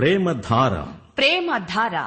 ప్రేమధార. ప్రేమధార.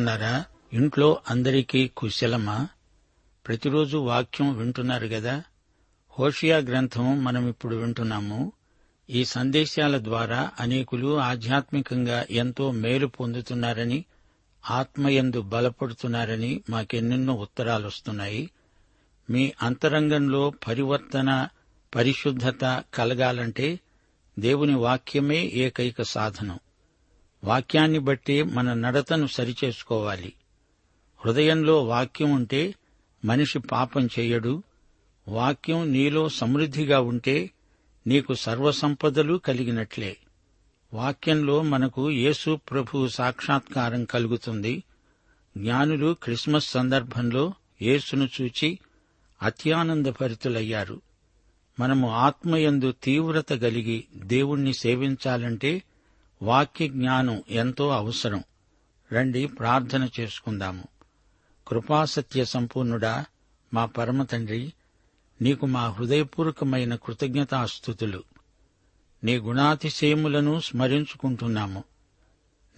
బాగున్నారా ఇంట్లో అందరికీ కుశలమా? ప్రతిరోజు వాక్యం వింటున్నారు గదా? హోషియా గ్రంథం మనం ఇప్పుడు వింటున్నాము. ఈ సందేశాల ద్వారా అనేకులు ఆధ్యాత్మికంగా ఎంతో మేలు పొందుతున్నారని ఆత్మయందు బలపడుతున్నారని మాకెన్నెన్నో ఉత్తరాలు వస్తున్నాయి మీ అంతరంగంలో పరివర్తన పరిశుద్ధత కలగాలంటే దేవుని వాక్యమే ఏకైక సాధనం. వాక్యాన్ని బట్టి మన నడతను సరిచేసుకోవాలి. హృదయంలో వాక్యం ఉంటే మనిషి పాపం చెయ్యడు వాక్యం నీలో సమృద్ధిగా ఉంటే నీకు సర్వసంపదలు కలిగినట్లే. వాక్యంలో మనకు యేసు ప్రభు సాక్షాత్కారం కలుగుతుంది. జ్ఞానులు క్రిస్మస్ సందర్భంలో యేసును చూచి అత్యానందభరితులయ్యారు. మనము ఆత్మయందు తీవ్రత కలిగి దేవుణ్ణి సేవించాలంటే వాక్య జ్ఞానం ఎంతో అవసరం. రండి ప్రార్థన చేసుకుందాము. కృపాసత్య సంపూర్ణుడా మా పరమ తండ్రి నీకు మా హృదయపూర్వకమైన కృతజ్ఞతాస్థుతులు నీ గుణాతిశయములను స్మరించుకుంటున్నాము.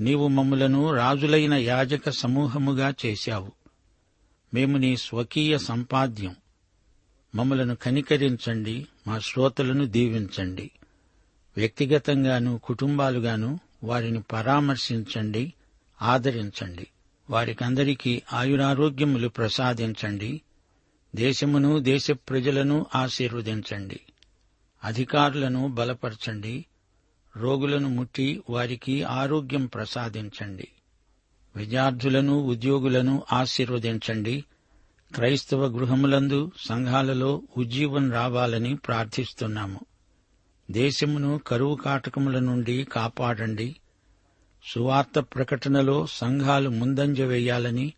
నీవు మమ్ములను రాజులైన యాజక సమూహముగా చేశావు. మేము నీ స్వకీయ సంపాద్యం. మమ్మలను కనికరించండి మా శ్రోతలను దీవించండి. వ్యక్తిగతంగాను కుటుంబాలుగాను వారిని పరామర్శించండి ఆదరించండి. వారికందరికీ ఆయురారోగ్యములు ప్రసాదించండి. దేశమును దేశ ప్రజలను ఆశీర్వదించండి. అధికారులను బలపరచండి. రోగులను ముట్టి వారికి ఆరోగ్యం ప్రసాదించండి. విద్యార్థులను ఉద్యోగులను ఆశీర్వదించండి. క్రైస్తవ గృహములందు సంఘాలలో ఉజ్జీవం రావాలని ప్రార్థిస్తున్నాము. దేశమును కరువు కాటకముల నుండి కాపాడండి. సువార్త ప్రకటనలో సంఘాలు ముందంజ వేయాలని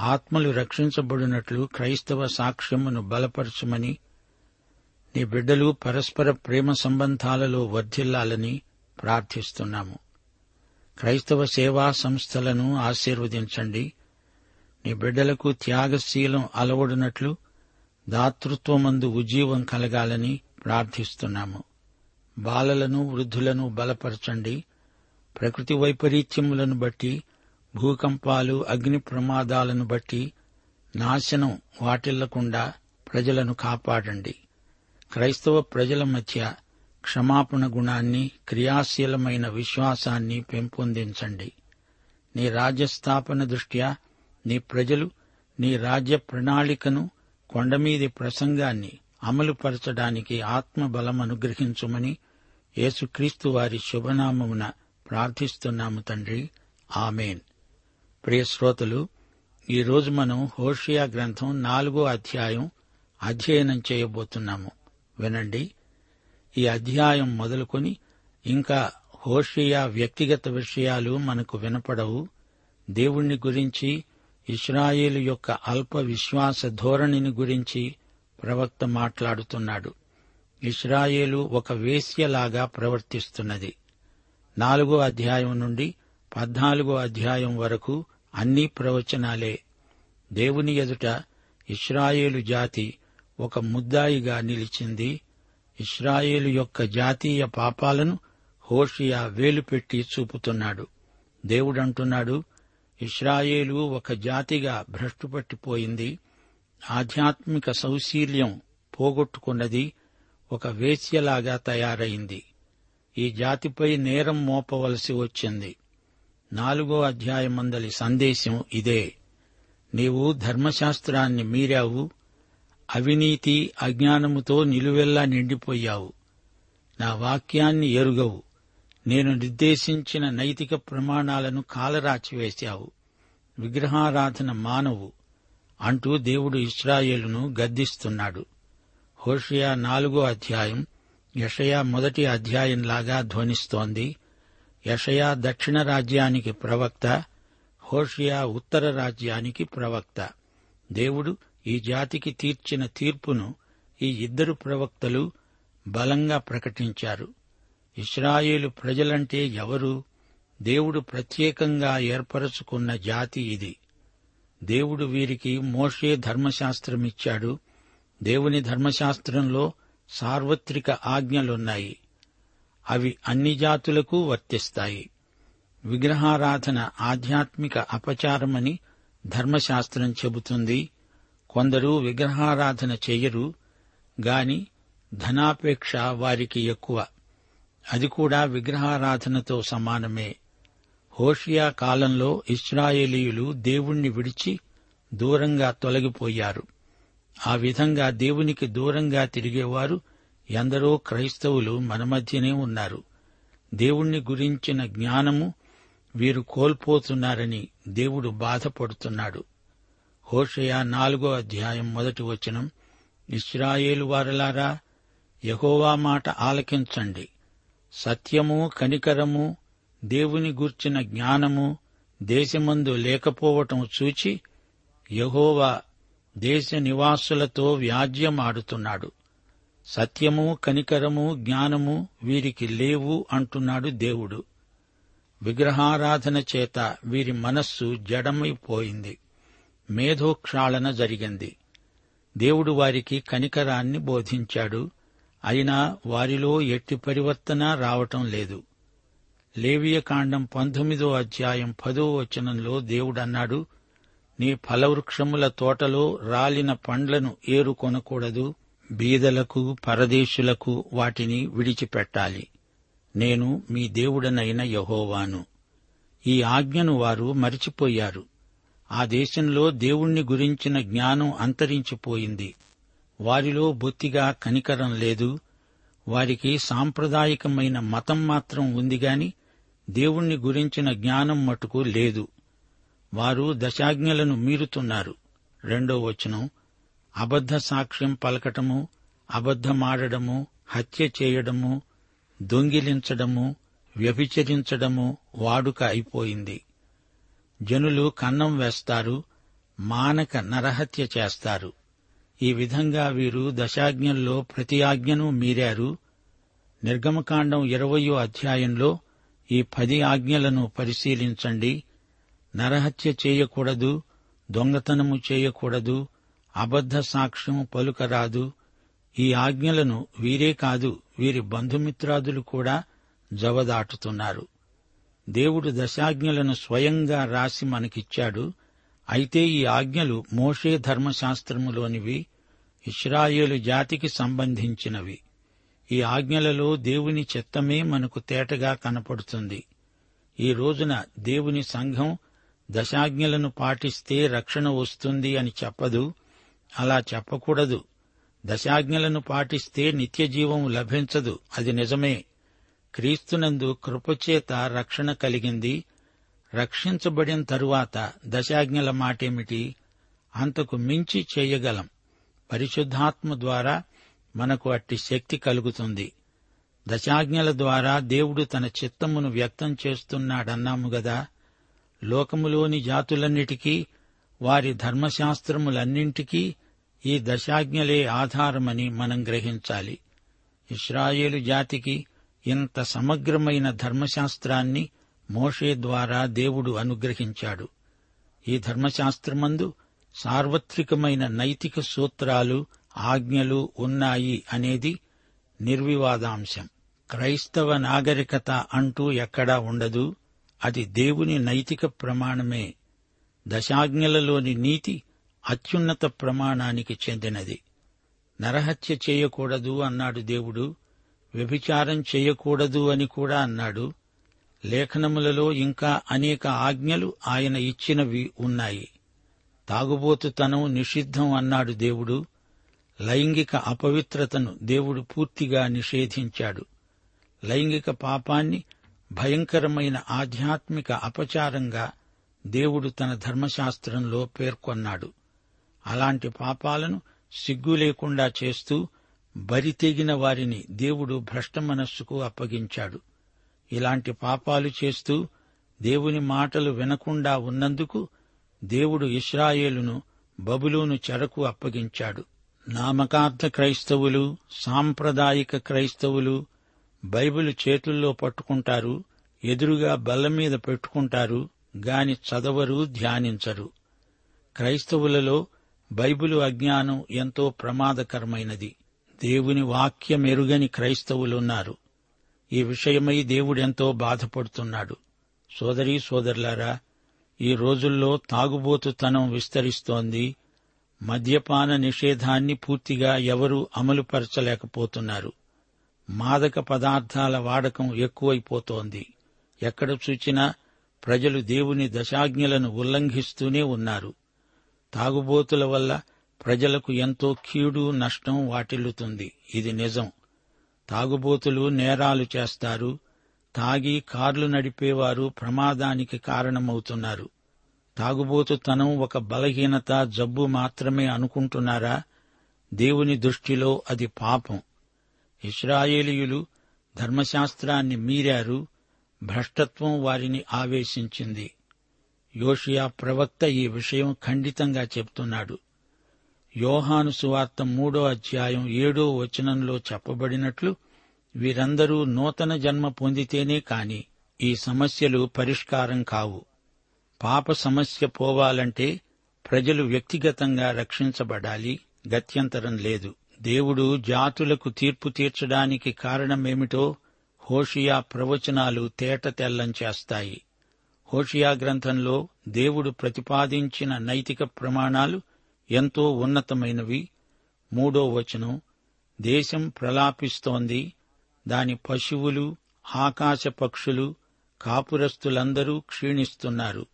ఆత్మలు రక్షించబడినట్లు క్రైస్తవ సాక్ష్యమును బలపరచమని నీ బిడ్డలు పరస్పర ప్రేమ సంబంధాలలో వర్ధిల్లాలని ప్రార్థిస్తున్నాము. క్రైస్తవ సేవా సంస్థలను ఆశీర్వదించండి. నీ బిడ్డలకు త్యాగశీలం అలవడినట్లు దాతృత్వమందు ఉజ్జీవం కలగాలని ప్రార్థిస్తున్నాము. బాలలను వృద్ధులను బలపరచండి. ప్రకృతి వైపరీత్యములను బట్టి భూకంపాలు అగ్ని ప్రమాదాలను బట్టి నాశనం వాటిల్లకుండా ప్రజలను కాపాడండి. క్రైస్తవ ప్రజల మధ్య క్షమాపణ గుణాన్ని క్రియాశీలమైన విశ్వాసాన్ని పెంపొందించండి. నీ రాజ్యస్థాపన దృష్ట్యా నీ ప్రజలు నీ రాజ్య ప్రణాళికను కొండమీది ప్రసంగాన్ని అమలుపరచడానికి ఆత్మబలం అనుగ్రహించుమని యేసుక్రీస్తు వారి శుభనామమున ప్రార్థిస్తున్నాము తండ్రి. ఆమెన్. ప్రియ శ్రోతలు ఈరోజు మనం హోషియా గ్రంథం నాలుగో అధ్యాయం అధ్యయనం చేయబోతున్నాము. వినండి. ఈ అధ్యాయం మొదలుకొని ఇంకా హోషియా వ్యక్తిగత విషయాలు మనకు వినపడవు. దేవుణ్ణి గురించి ఇస్రాయేలు యొక్క అల్ప విశ్వాస ధోరణిని గురించి ప్రవక్త మాట్లాడుతున్నాడు. ఇస్రాయేలు ఒక వేశ్యలాగా ప్రవర్తిస్తున్నది. నాలుగో అధ్యాయం నుండి పద్నాలుగో అధ్యాయం వరకు అన్ని ప్రవచనాలే. దేవుని ఎదుట ఇస్రాయేలు జాతి ఒక ముద్దాయిగా నిలిచింది. ఇస్రాయేలు యొక్క జాతీయ పాపాలను హోషియా వేలుపెట్టి చూపుతున్నాడు. దేవుడంటున్నాడు ఇస్రాయేలు ఒక జాతిగా భ్రష్టుపట్టిపోయింది. ఆధ్యాత్మిక సౌశీల్యం పోగొట్టుకున్నది. ఒక వేశ్యలాగా తయారైంది. ఈ జాతిపై నేరం మోపవలసి వచ్చింది. నాలుగో అధ్యాయమందలి సందేశం ఇదే. నీవు ధర్మశాస్త్రాన్ని మీరావు అవినీతి అజ్ఞానముతో నిలువెల్లా నిండిపోయావు. నా వాక్యాన్ని ఎరుగవు. నేను నిర్దేశించిన నైతిక ప్రమాణాలను కాలరాచివేశావు. విగ్రహారాధన మానవు. అంటూ దేవుడు ఇస్రాయేలును గద్దిస్తున్నాడు. హోషియా నాలుగో అధ్యాయం యషయా మొదటి అధ్యాయంలాగా ధ్వనిస్తోంది. యషయా దక్షిణ రాజ్యానికి ప్రవక్త హోషియా ఉత్తర రాజ్యానికి ప్రవక్త. దేవుడు ఈ జాతికి తీర్చిన తీర్పును ఈ ఇద్దరు ప్రవక్తలు బలంగా ప్రకటించారు. ఇస్రాయేలు ప్రజలంటే ఎవరు? దేవుడు ప్రత్యేకంగా ఏర్పరచుకున్న జాతి ఇది. దేవుడు వీరికి మోషే ధర్మశాస్త్రమిచ్చాడు. దేవుని ధర్మశాస్త్రంలో సార్వత్రిక ఆజ్ఞలున్నాయి. అవి అన్ని జాతులకు వర్తిస్తాయి. విగ్రహారాధన ఆధ్యాత్మిక అపచారమని ధర్మశాస్త్రం చెబుతుంది. కొందరు విగ్రహారాధన చెయ్యరు గాని ధనాపేక్ష వారికి ఎక్కువ. అది కూడా విగ్రహారాధనతో సమానమే. హోషియా కాలంలో ఇస్రాయేలీయులు దేవుణ్ణి విడిచి దూరంగా తొలగిపోయారు. ఆ విధంగా దేవునికి దూరంగా తిరిగేవారు ఎందరో క్రైస్తవులు మన మధ్యనే ఉన్నారు. దేవుణ్ణి గురించిన జ్ఞానము వీరు కోల్పోతున్నారని దేవుడు బాధపడుతున్నాడు. హోషయ నాలుగో అధ్యాయం మొదటి వచనం ఇస్రాయేలు వారలారా యహోవా మాట ఆలకించండి. సత్యము కనికరము దేవుని గూర్చిన జ్ఞానము దేశమందు లేకపోవటం చూచి యహోవా దేశ నివాసులతో వ్యాజ్యమాడుతున్నాడు. సత్యము కనికరము జ్ఞానము వీరికి లేవు అంటున్నాడు దేవుడు. విగ్రహారాధన చేత వీరి మనస్సు జడమైపోయింది. మేధోక్షాళన జరిగింది. దేవుడు వారికి కనికరాన్ని బోధించాడు. అయినా వారిలో ఎట్టి పరివర్తన రావటం లేదు. లేవియకాండం పంతొమ్మిదో అధ్యాయం పదో వచనంలో దేవుడన్నాడు నీ ఫలవృక్షముల తోటలో రాలిన పండ్లను ఏరుకొనకూడదు. బీదలకు పరదేశులకు వాటిని విడిచిపెట్టాలి. నేను మీ దేవుడనైన యహోవాను. ఈ ఆజ్ఞను వారు మరిచిపోయారు. ఆ దేశంలో దేవుణ్ణి గురించిన జ్ఞానం అంతరించిపోయింది. వారిలో బొత్తిగా కనికరం లేదు. వారికి సాంప్రదాయకమైన మతం మాత్రం ఉంది గాని దేవుణ్ణి గురించిన జ్ఞానం మటుకు లేదు. వారు దశాజ్ఞలను మీరుతున్నారు. రెండో వచనం అబద్ధ సాక్ష్యం పలకటము అబద్ధమాడడము హత్య చేయడము దొంగిలించడము వ్యభిచరించడము వాడుక అయిపోయింది. జనులు కన్నం వేస్తారు మానక నరహత్య చేస్తారు. ఈ విధంగా వీరు దశాజ్ఞల్లో ప్రతి ఆజ్ఞను మీరారు. నిర్గమకాండం ఇరవయో అధ్యాయంలో ఈ పది ఆజ్ఞలను పరిశీలించండి. నరహత్య చేయకూడదు దొంగతనము చేయకూడదు అబద్ధ సాక్ష్యం పలుకరాదు. ఈ ఆజ్ఞలను వీరే కాదు వీరి బంధుమిత్రాదులు కూడా జవదాటుతున్నారు. దేవుడు దశాజ్ఞలను స్వయంగా రాసి మనకిచ్చాడు. అయితే ఈ ఆజ్ఞలు మోషే ధర్మశాస్త్రములోనివి ఇస్రాయేలు జాతికి సంబంధించినవి. ఈ ఆజ్ఞలలో దేవుని చిత్తమే మనకు తేటగా కనపడుతుంది. ఈ రోజున దేవుని సంఘం దశాజ్ఞలను పాటిస్తే రక్షణ వస్తుంది అని చెప్పదు. అలా చెప్పకూడదు. దశాజ్ఞలను పాటిస్తే నిత్యజీవం లభించదు. అది నిజమే. క్రీస్తునందు కృపచేత రక్షణ కలిగింది. రక్షించబడిన తరువాత దశాజ్ఞల మాటేమిటి? అంతకు మించి చేయగలం. పరిశుద్ధాత్మ ద్వారా మనకు అట్టి శక్తి కలుగుతుంది. దశాజ్ఞల ద్వారా దేవుడు తన చిత్తమును వ్యక్తం చేస్తున్నాడన్నాము గదా. లోకములోని జాతులన్నిటికీ వారి ధర్మశాస్త్రములన్నింటికీ ఈ దశాజ్ఞలే ఆధారమని మనం గ్రహించాలి. ఇస్రాయేలు జాతికి ఇంత సమగ్రమైన ధర్మశాస్త్రాన్ని మోషే ద్వారా దేవుడు అనుగ్రహించాడు. ఈ ధర్మశాస్త్రమందు సార్వత్రికమైన నైతిక సూత్రాలు ఆజ్ఞలు ఉన్నాయి అనేది నిర్వివాదాంశం. క్రైస్తవ నాగరికత అంటూ ఎక్కడా ఉండదు. అది దేవుని నైతిక ప్రమాణమే. దశాజ్ఞలలోని నీతి అత్యున్నత ప్రమాణానికి చెందినది. నరహత్య చేయకూడదు అన్నాడు దేవుడు. వ్యభిచారం చేయకూడదు అని కూడా అన్నాడు. లేఖనములలో ఇంకా అనేక ఆజ్ఞలు ఆయన ఇచ్చినవి ఉన్నాయి. తాగుబోతుతనం నిషిద్ధం అన్నాడు దేవుడు. లైంగిక అపవిత్రతను దేవుడు పూర్తిగా నిషేధించాడు. లైంగిక పాపాన్ని భయంకరమైన ఆధ్యాత్మిక అపచారంగా దేవుడు తన ధర్మశాస్త్రంలో పేర్కొన్నాడు. అలాంటి పాపాలను సిగ్గు లేకుండా చేస్తూ బరితెగిన వారిని దేవుడు భ్రష్ట మనస్సుకు అప్పగించాడు. ఇలాంటి పాపాలు చేస్తూ దేవుని మాటలు వినకుండా ఉన్నందుకు దేవుడు ఇస్రాయేలును బబులోను చెరకు అప్పగించాడు. నామకార్థ క్రైస్తవులు సాంప్రదాయిక క్రైస్తవులు బైబిల్ చేతుల్లో పట్టుకుంటారు ఎదురుగా బల్ల మీద పెట్టుకుంటారు గాని చదవరు ధ్యానించరు. క్రైస్తవులలో బైబిలు అజ్ఞానం ఎంతో ప్రమాదకరమైనది. దేవుని వాక్యమెరుగని క్రైస్తవులున్నారు. ఈ విషయమై దేవుడెంతో బాధపడుతున్నాడు. సోదరీ సోదరులారా ఈ రోజుల్లో తాగుబోతుతనం విస్తరిస్తోంది. మద్యపాన నిషేధాన్ని పూర్తిగా ఎవరూ అమలుపరచలేకపోతున్నారు. మాదక పదార్థాల వాడకం ఎక్కువైపోతోంది. ఎక్కడ చూచినా ప్రజలు దేవుని దశాజ్ఞలను ఉల్లంఘిస్తూనే ఉన్నారు. తాగుబోతుల వల్ల ప్రజలకు ఎంతో కీడు నష్టం వాటిల్లుతుంది. ఇది నిజం. తాగుబోతులు నేరాలు చేస్తారు. తాగి కార్లు నడిపేవారు ప్రమాదానికి కారణమవుతున్నారు. తాగుబోతుతనం ఒక బలహీనత జబ్బు మాత్రమే అనుకుంటున్నారా? దేవుని దృష్టిలో అది పాపం. ఇస్రాయేలీయులు ధర్మశాస్త్రాన్ని మీరారు భ్రష్టత్వం వారిని ఆవేశించింది. యోషియా ప్రవక్త ఈ విషయం ఖండితంగా చెప్తున్నాడు. యోహాను సువార్త మూడో అధ్యాయం ఏడో వచనంలో చెప్పబడినట్లు వీరందరూ నూతన జన్మ పొందితేనే కాని ఈ సమస్యలు పరిష్కారం కావు. పాప సమస్య పోవాలంటే ప్రజలు వ్యక్తిగతంగా రక్షించబడాలి గత్యంతరం లేదు. దేవుడు జాతులకు తీర్పు తీర్చడానికి కారణమేమిటో హోషియా ప్రవచనాలు తేట తెల్లం చేస్తాయి. హోషియా గ్రంథంలో దేవుడు ప్రతిపాదించిన నైతిక ప్రమాణాలు ఎంతో ఉన్నతమైనవి. మూడో వచనం దేశం ప్రలాపిస్తోంది. దాని పశువులు ఆకాశ పక్షులు కాపురస్తులందరూ క్షీణిస్తున్నారు.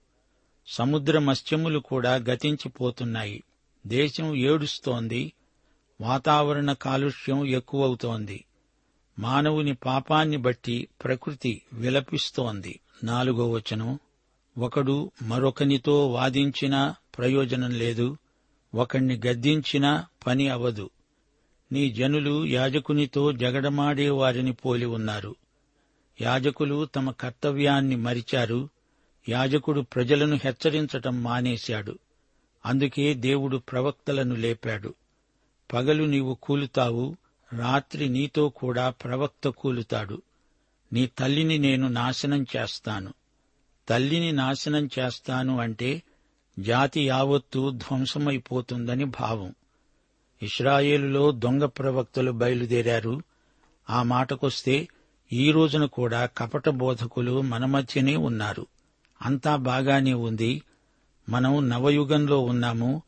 సముద్ర మత్స్యములు కూడా గతించిపోతున్నాయి. దేశం ఏడుస్తోంది. వాతావరణ కాలుష్యం ఎక్కువవుతోంది. మానవుని పాపాన్ని బట్టి ప్రకృతి విలపిస్తోంది. నాలుగో వచనం. ఒకడు మరొకనితో వాదించినా ప్రయోజనం లేదు. ఒకణ్ణి గద్దించినా పని అవదు. నీ జనులు యాజకునితో జగడమాడే వారిని పోలి ఉన్నారు. యాజకులు తమ కర్తవ్యాన్ని మరిచారు. యాజకుడు ప్రజలను హెచ్చరించటం మానేశాడు. అందుకే దేవుడు ప్రవక్తలను లేపాడు. పగలు నీవు కూలుతావు రాత్రి నీతో కూడా ప్రవక్త కూలుతాడు. నీ తల్లిని నేను నాశనం చేస్తాను. తల్లిని నాశనం చేస్తాను అంటే జాతి యావత్తు ధ్వంసమైపోతుందని భావం. ఇస్రాయేలులో దొంగ ప్రవక్తలు బయలుదేరారు. ఆ మాటకొస్తే ఈ రోజున కూడా కపట బోధకులు మన మధ్యనే ఉన్నారు. అంతా బాగానే ఉంది. మనం నవయుగంలో ఉన్నాము.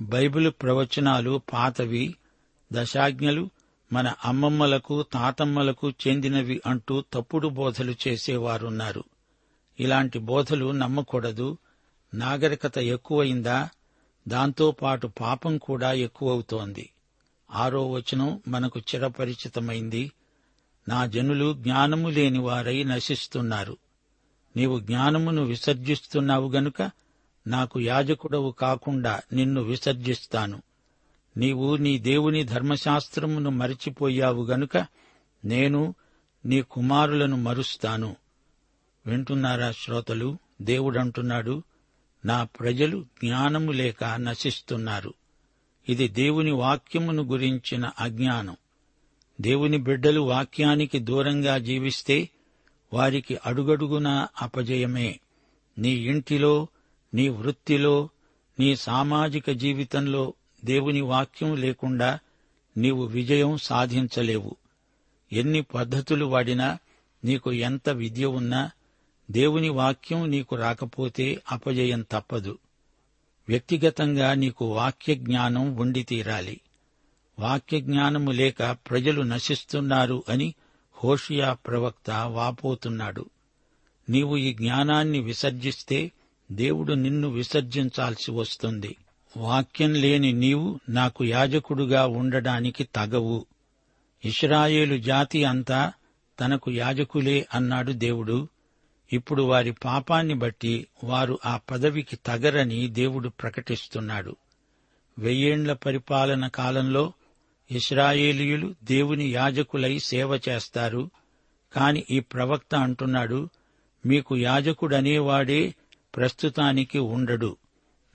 బైబిల్ ప్రవచనాలు పాతవి దశాజ్ఞలు మన అమ్మమ్మలకు తాతమ్మలకు చెందినవి అంటూ తప్పుడు బోధలు చేసేవారున్నారు. ఇలాంటి బోధలు నమ్మకూడదు. నాగరికత ఎక్కువైందా? దాంతోపాటు పాపం కూడా ఎక్కువవుతోంది. ఆరో వచనం మనకు చిరపరిచితమైంది. నా జనులు జ్ఞానము లేని వారై నశిస్తున్నారు. నీవు జ్ఞానమును విసర్జిస్తున్నావు గనుక నాకు యాజకుడవు కాకుండా నిన్ను విసర్జిస్తాను. నీవు నీ దేవుని ధర్మశాస్త్రమును మరిచిపోయావు గనుక నేను నీ కుమారులను మరుస్తాను. వింటున్నారా శ్రోతలు? దేవుడంటున్నాడు నా ప్రజలు జ్ఞానము లేక నశిస్తున్నారు. ఇది దేవుని వాక్యమును గురించిన అజ్ఞానం. దేవుని బిడ్డలు వాక్యానికి దూరంగా జీవిస్తే వారికి అడుగడుగునా అపజయమే. నీ ఇంటిలో నీ వృత్తిలో నీ సామాజిక జీవితంలో దేవుని వాక్యం లేకుండా నీవు విజయం సాధించలేవు. ఎన్ని పద్ధతులు వాడినా నీకు ఎంత విద్య ఉన్నా దేవుని వాక్యం నీకు రాకపోతే అపజయం తప్పదు. వ్యక్తిగతంగా నీకు వాక్య జ్ఞానం ఉండి తీరాలి. వాక్య జ్ఞానము లేక ప్రజలు నశిస్తున్నారు అని హోషియా ప్రవక్త వాపోతున్నాడు. నీవు ఈ జ్ఞానాన్ని విసర్జిస్తే దేవుడు నిన్ను విసర్జించాల్సి వస్తుంది. వాక్యం లేని నీవు నాకు యాజకుడుగా ఉండడానికి తగవు. ఇస్రాయేలు జాతి అంతా తనకు యాజకులే అన్నాడు దేవుడు. ఇప్పుడు వారి పాపాన్ని బట్టి వారు ఆ పదవికి తగరని దేవుడు ప్రకటిస్తున్నాడు. వెయ్యేండ్ల పరిపాలన కాలంలో ఇస్రాయేలీయులు దేవుని యాజకులై సేవ చేస్తారు. కాని ఈ ప్రవక్త అంటున్నాడు మీకు యాజకుడనేవాడే ప్రస్తుతానికి ఉండడు.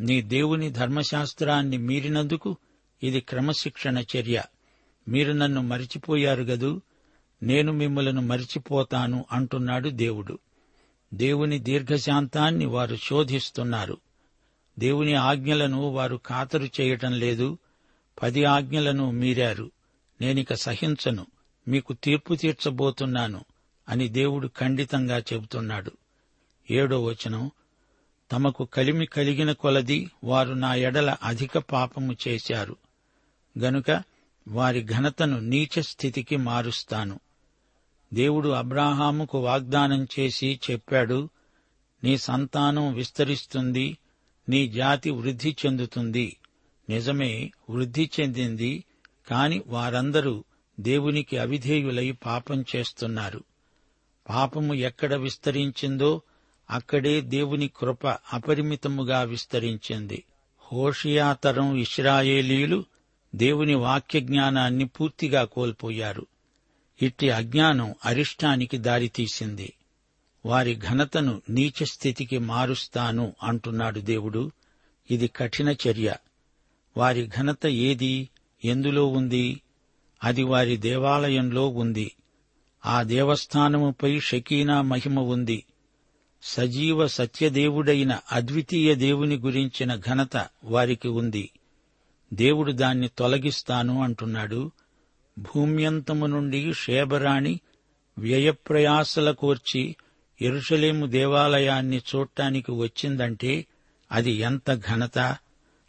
నీ దేవుని ధర్మశాస్త్రాన్ని మీరినందుకు ఇది క్రమశిక్షణ చర్య. మీరు నన్ను మరిచిపోయారు గదూ? నేను మిమ్మలను మరిచిపోతాను అంటున్నాడు దేవుడు. దేవుని దీర్ఘశాంతాన్ని వారు శోధిస్తున్నారు. దేవుని ఆజ్ఞలను వారు ఖాతరు చేయటం లేదు. పది ఆజ్ఞలను మీరారు. నేనిక సహించను. మీకు తీర్పు తీర్చబోతున్నాను అని దేవుడు ఖండితంగా చెబుతున్నాడు. ఏడో వచనం. తమకు కలిమి కలిగిన కొలది వారు నా ఎడల అధిక పాపము చేశారు. గనుక వారి ఘనతను నీచ స్థితికి మారుస్తాను. దేవుడు అబ్రాహాముకు వాగ్దానం చేసి చెప్పాడు నీ సంతానం విస్తరిస్తుంది నీ జాతి వృద్ధి చెందుతుంది. నిజమే వృద్ధి చెందింది కాని వారందరూ దేవునికి అవిధేయులై పాపం చేస్తున్నారు. పాపము ఎక్కడ విస్తరించిందో అక్కడే దేవుని కృప అపరిమితముగా విస్తరించింది. హోషియాతరం ఇస్రాయేలీలు దేవుని వాక్య జ్ఞానాన్ని పూర్తిగా కోల్పోయారు. ఇట్టి అజ్ఞానం అరిష్టానికి దారితీసింది. వారి ఘనతను నీచ స్థితికి మారుస్తాను అంటున్నాడు దేవుడు. ఇది కఠిన చర్య. వారి ఘనత ఏది? ఎందులో ఉంది? అది వారి దేవాలయంలో ఉంది. ఆ దేవస్థానముపై షకీనా మహిమ ఉంది. సజీవ సత్యదేవుడైన అద్వితీయ దేవుని గురించిన ఘనత వారికి ఉంది. దేవుడు దాన్ని తొలగిస్తాను అంటున్నాడు. భూమ్యంతము నుండి షేబరాణి వ్యయప్రయాసల కోర్చి ఎరుషలేము దేవాలయాన్ని చూడటానికి వచ్చిందంటే అది ఎంత ఘనత?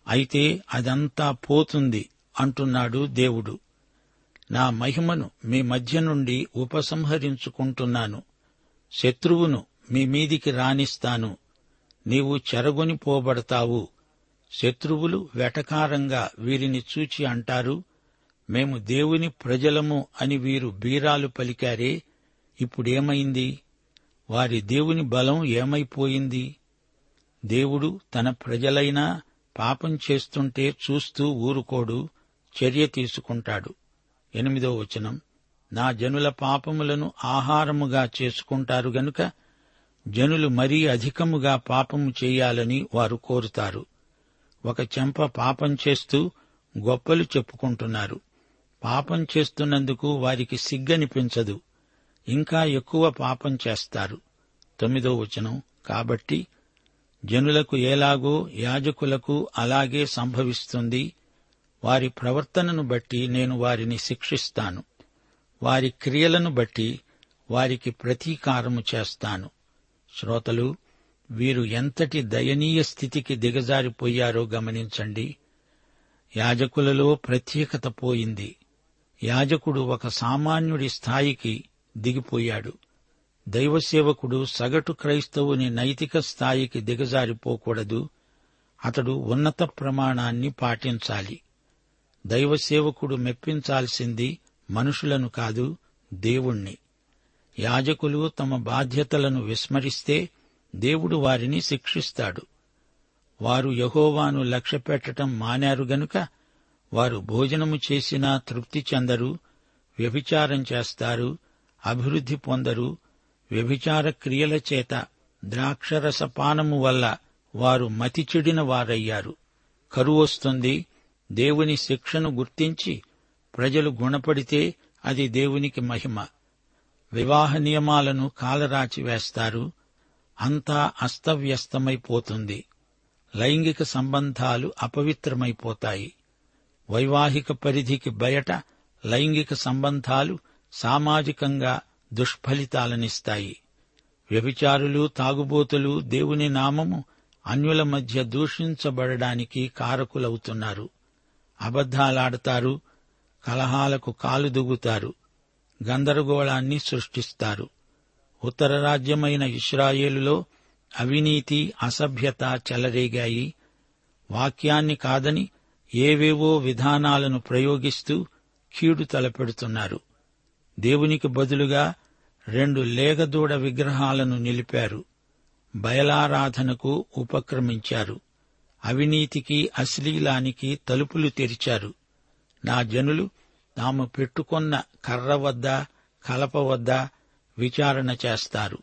అయితే అదంతా పోతుంది అంటున్నాడు దేవుడు. నా మహిమను మీ మధ్య నుండి ఉపసంహరించుకుంటున్నాను. శత్రువును మీ మీదికి రానిస్తాను. నీవు చెరగొని పోబడతావు. శత్రువులు వెటకారంగా వీరిని చూచి అంటారు. మేము దేవుని ప్రజలము అని వీరు బీరాలు పలికారే. ఇప్పుడేమైంది? వారి దేవుని బలం ఏమైపోయింది? దేవుడు తన ప్రజలైనా పాపం చేస్తుంటే చూస్తూ ఊరుకోడు చర్య తీసుకుంటాడు. ఎనిమిదో వచనం. నా జనుల పాపములను ఆహారముగా చేసుకుంటారు గనుక జనులు మరీ అధికముగా పాపము చేయాలని వారు కోరుతారు. ఒక చెంప పాపం చేస్తూ గొప్పలు చెప్పుకుంటున్నారు. పాపం చేస్తున్నందుకు వారికి సిగ్గనిపించదు. ఇంకా ఎక్కువ పాపం చేస్తారు. తొమ్మిదో వచనం. కాబట్టి జనులకు ఎలాగో యాజకులకు అలాగే సంభవిస్తుంది. వారి ప్రవర్తనను బట్టి నేను వారిని శిక్షిస్తాను. వారి క్రియలను బట్టి వారికి ప్రతీకారము చేస్తాను. శ్రోతలు వీరు ఎంతటి దయనీయ స్థితికి దిగజారిపోయారో గమనించండి. యాజకులలో ప్రత్యేకత పోయింది. యాజకుడు ఒక సామాన్యుడి స్థాయికి దిగిపోయాడు. దైవసేవకుడు సగటు క్రైస్తవుని నైతిక స్థాయికి దిగజారిపోకూడదు. అతడు ఉన్నత ప్రమాణాన్ని పాటించాలి. దైవసేవకుడు మెప్పించాల్సింది మనుషులను కాదు దేవుణ్ణి. యాజకులు తమ బాధ్యతలను విస్మరిస్తే దేవుడు వారిని శిక్షిస్తాడు. వారు యహోవాను లక్ష్యపెట్టడం మానారు గనుక వారు భోజనము చేసినా తృప్తి చెందరు వ్యభిచారం చేస్తారు అభివృద్ధి పొందరు వ్యభిచార క్రియల చేత ద్రాక్షరసపానము వల్ల వారు మతిచెడిన వారయ్యారు. కరువొస్తుంది దేవుని శిక్షను గుర్తించి ప్రజలు గుణపడితే అది దేవునికి మహిమ. వివాహ నియమాలను కాలరాచి వేస్తారు. అంతా అస్తవ్యస్తమైపోతుంది. లైంగిక సంబంధాలు అపవిత్రమైపోతాయి. వైవాహిక పరిధికి బయట లైంగిక సంబంధాలు సామాజికంగా దుష్ఫలితాలనిస్తాయి. వ్యభిచారులు తాగుబోతులు దేవుని నామము అన్యుల మధ్య దూషించబడడానికి కారకులవుతున్నారు. అబద్ధాలాడతారు కలహాలకు కాలు దుగుతారు గందరగోళాన్ని సృష్టిస్తారు. ఉత్తర రాజ్యమైన ఇస్రాయేలులో అవినీతి అసభ్యత చెలరేగాయి. వాక్యాన్ని కాదని ఏవేవో విధానాలను ప్రయోగిస్తూ కీడు తలపెడుతున్నారు. దేవునికి బదులుగా రెండు లేగదూడ విగ్రహాలను నిలిపారు. బయలారాధనకు ఉపక్రమించారు. అవినీతికి అశ్లీలానికి తలుపులు తెరిచారు. నా జనులు తాము పెట్టుకున్న కర్ర వద్ద కలప వద్ద విచారణ చేస్తారు.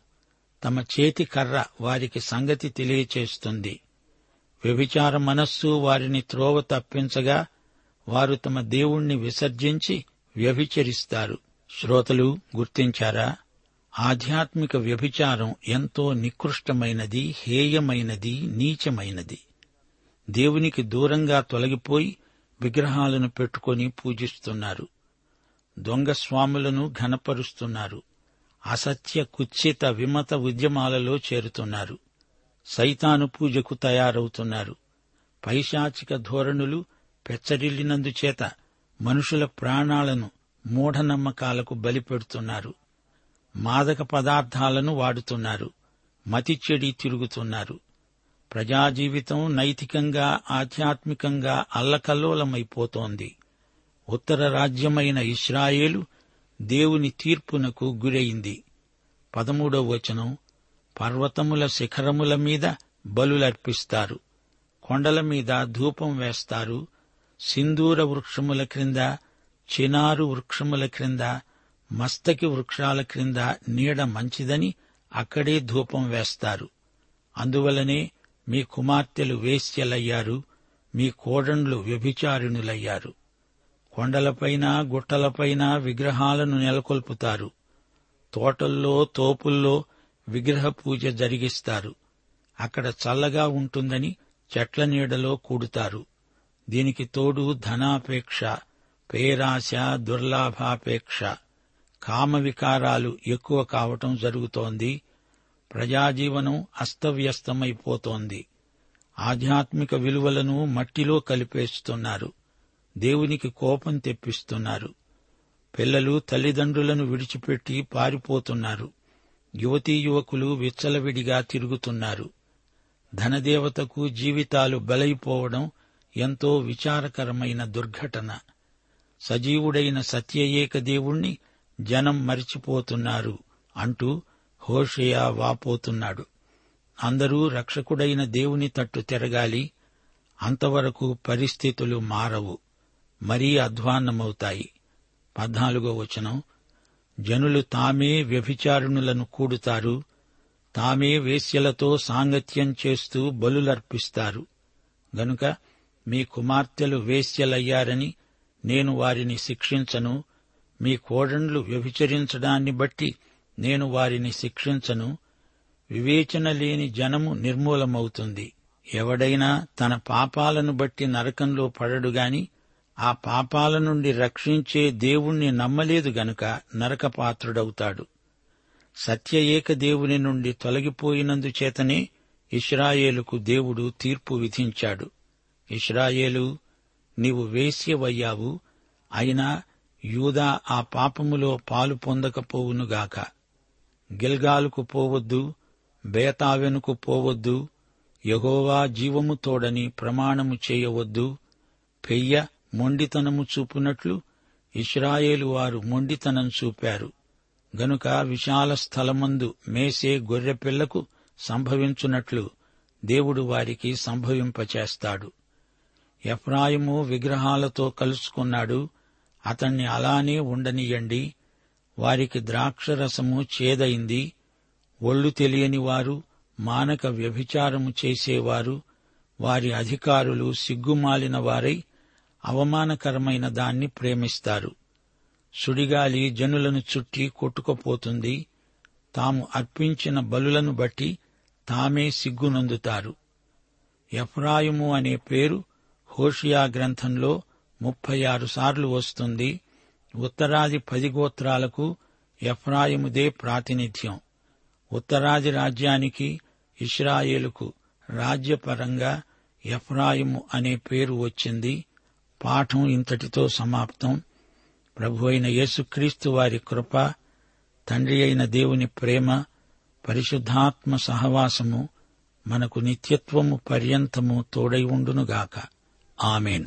తమ చేతి కర్ర వారికి సంగతి తెలియచేస్తుంది. వ్యభిచార మనస్సు వారిని త్రోవ తప్పించగా వారు తమ దేవుణ్ణి విసర్జించి వ్యభిచరిస్తారు. శ్రోతలు గుర్తించారా? ఆధ్యాత్మిక వ్యభిచారం ఎంతో నికృష్టమైనది హేయమైనది నీచమైనది. దేవునికి దూరంగా తొలగిపోయి విగ్రహాలను పెట్టుకొని పూజిస్తున్నారు. దొంగ స్వాములను ఘనపరుస్తున్నారు. అసత్య కుత్సిత విమత ఉద్యమాలలో చేరుతున్నారు. సైతాను పూజకు తయారవుతున్నారు. పైశాచిక ధోరణులు పెచ్చరిల్లినందుచేత మనుషుల ప్రాణాలను మూఢనమ్మకాలకు బలిపెడుతున్నారు. మాదక పదార్థాలను వాడుతున్నారు. మతి చెడి తిరుగుతున్నారు. ప్రజాజీవితం నైతికంగా ఆధ్యాత్మికంగా అల్లకల్లోలమైపోతోంది. ఉత్తర రాజ్యమైన ఇస్రాయేలు దేవుని తీర్పునకు గురైంది. పదమూడవ వచనం పర్వతముల శిఖరముల మీద బలులర్పిస్తారు. కొండల మీద ధూపం వేస్తారు. సింధూర వృక్షముల క్రింద చినారు వృక్షముల క్రింద మస్తకి వృక్షాల క్రింద నీడ మంచిదని అక్కడే ధూపం వేస్తారు. అందువలనే మీ కుమార్తెలు వేశ్యలయ్యారు మీ కోడండ్లు వ్యభిచారిణులయ్యారు. కొండలపైన గుట్టలపైన విగ్రహాలను నెలకొల్పుతారు. తోటల్లో తోపుల్లో విగ్రహ పూజ జరిగిస్తారు. అక్కడ చల్లగా ఉంటుందని చెట్ల నీడలో కూడుతారు. దీనికి తోడు ధనాపేక్ష పేరాశ దుర్లాభాపేక్ష. కామవికారాలు ఎక్కువ కావటం జరుగుతోంది. ప్రజాజీవనం అస్తవ్యస్తమైపోతోంది. ఆధ్యాత్మిక విలువలను మట్టిలో కలిపేస్తున్నారు. దేవునికి కోపం తెప్పిస్తున్నారు. పిల్లలు తల్లిదండ్రులను విడిచిపెట్టి పారిపోతున్నారు. యువతీ యువకులు విచ్చలవిడిగా తిరుగుతున్నారు. ధనదేవతకు జీవితాలు బలైపోవడం ఎంతో విచారకరమైన దుర్ఘటన. సజీవుడైన సత్యయేక దేవుణ్ణి జనం మరిచిపోతున్నారు అంటూ హోషయా వాపోతున్నాడు. అందరూ రక్షకుడైన దేవుని తట్టు తిరగాలి. అంతవరకు పరిస్థితులు మారవు. మరీ అధ్వాన్నమవుతాయి. పద్నాలుగో వచనం. జనులు తామే వ్యభిచారుణులను కూడుతారు. తామే వేశ్యలతో సాంగత్యం చేస్తూ బలులర్పిస్తారు. గనుక మీ కుమార్తెలు వేశ్యలయ్యారని నేను వారిని శిక్షించను. మీ కోడండ్లు వ్యభిచరించడాన్ని బట్టి నేను వారిని శిక్షించను. వివేచన లేని జనము నిర్మూలమవుతుంది. ఎవడైనా తన పాపాలను బట్టి నరకంలో పడడుగాని ఆ పాపాల నుండి రక్షించే దేవుణ్ణి నమ్మలేదు గనుక నరకపాత్రుడవుతాడు. సత్య ఏక దేవుని నుండి తొలగిపోయినందుచేతనే ఇష్రాయేలుకు దేవుడు తీర్పు విధించాడు. ఇష్రాయేలు నీవు వేశ్యవయ్యావు అయినా యూదా ఆ పాపములో పాలు పొందకపోవునుగాక. గిల్గాలుకు పోవద్దు బేతావెనుకు పోవద్దు యహోవా జీవము తోడని ప్రమాణము చేయవద్దు. పెయ్య మొండితనము చూపునట్లు ఇస్రాయేలు వారు మొండితనం చూపారు. గనుక విశాల స్థలమందు మేసే గొర్రెపిల్లకు సంభవించునట్లు దేవుడు వారికి సంభవింపచేస్తాడు. ఎఫ్రాయిము విగ్రహాలతో కలుసుకున్నాడు. అతణ్ణి అలానే ఉండనియండి. వారికి ద్రాక్షరసము చేదైంది ఒళ్ళు తెలియని వారు మానక వ్యభిచారము చేసేవారు వారి అధికారులు సిగ్గుమాలిన వారై అవమానకరమైన దాన్ని ప్రేమిస్తారు. సుడిగాలి జనులను చుట్టి కొట్టుకుపోతుంది. తాము అర్పించిన బలులను బట్టి తామే సిగ్గునందుతారు. ఎఫ్రాయిము అనే పేరు హోషియా గ్రంథంలో ముప్పై ఆరు సార్లు వస్తుంది. ఉత్తరాది పది గోత్రాలకు ఎఫ్రాయిముదే ప్రాతినిధ్యం. ఉత్తరాది రాజ్యానికి ఇస్రాయేలుకు రాజ్యపరంగా ఎఫ్రాయిము అనే పేరు వచ్చింది. పాఠం ఇంతటితో సమాప్తం. ప్రభు అయిన యేసుక్రీస్తు వారి కృప తండ్రి అయిన దేవుని ప్రేమ పరిశుద్ధాత్మ సహవాసము మనకు నిత్యత్వము పర్యంతము తోడై ఉండునుగాక. ఆమెన్.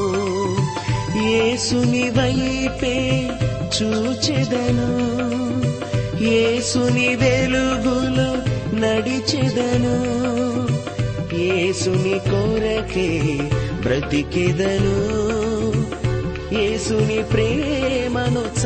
యేసుని వైపే చూచెదను. యేసుని వెలుగులో నడిచెదను. యేసుని కోరకే బ్రతికెదను. యేసుని ప్రేమను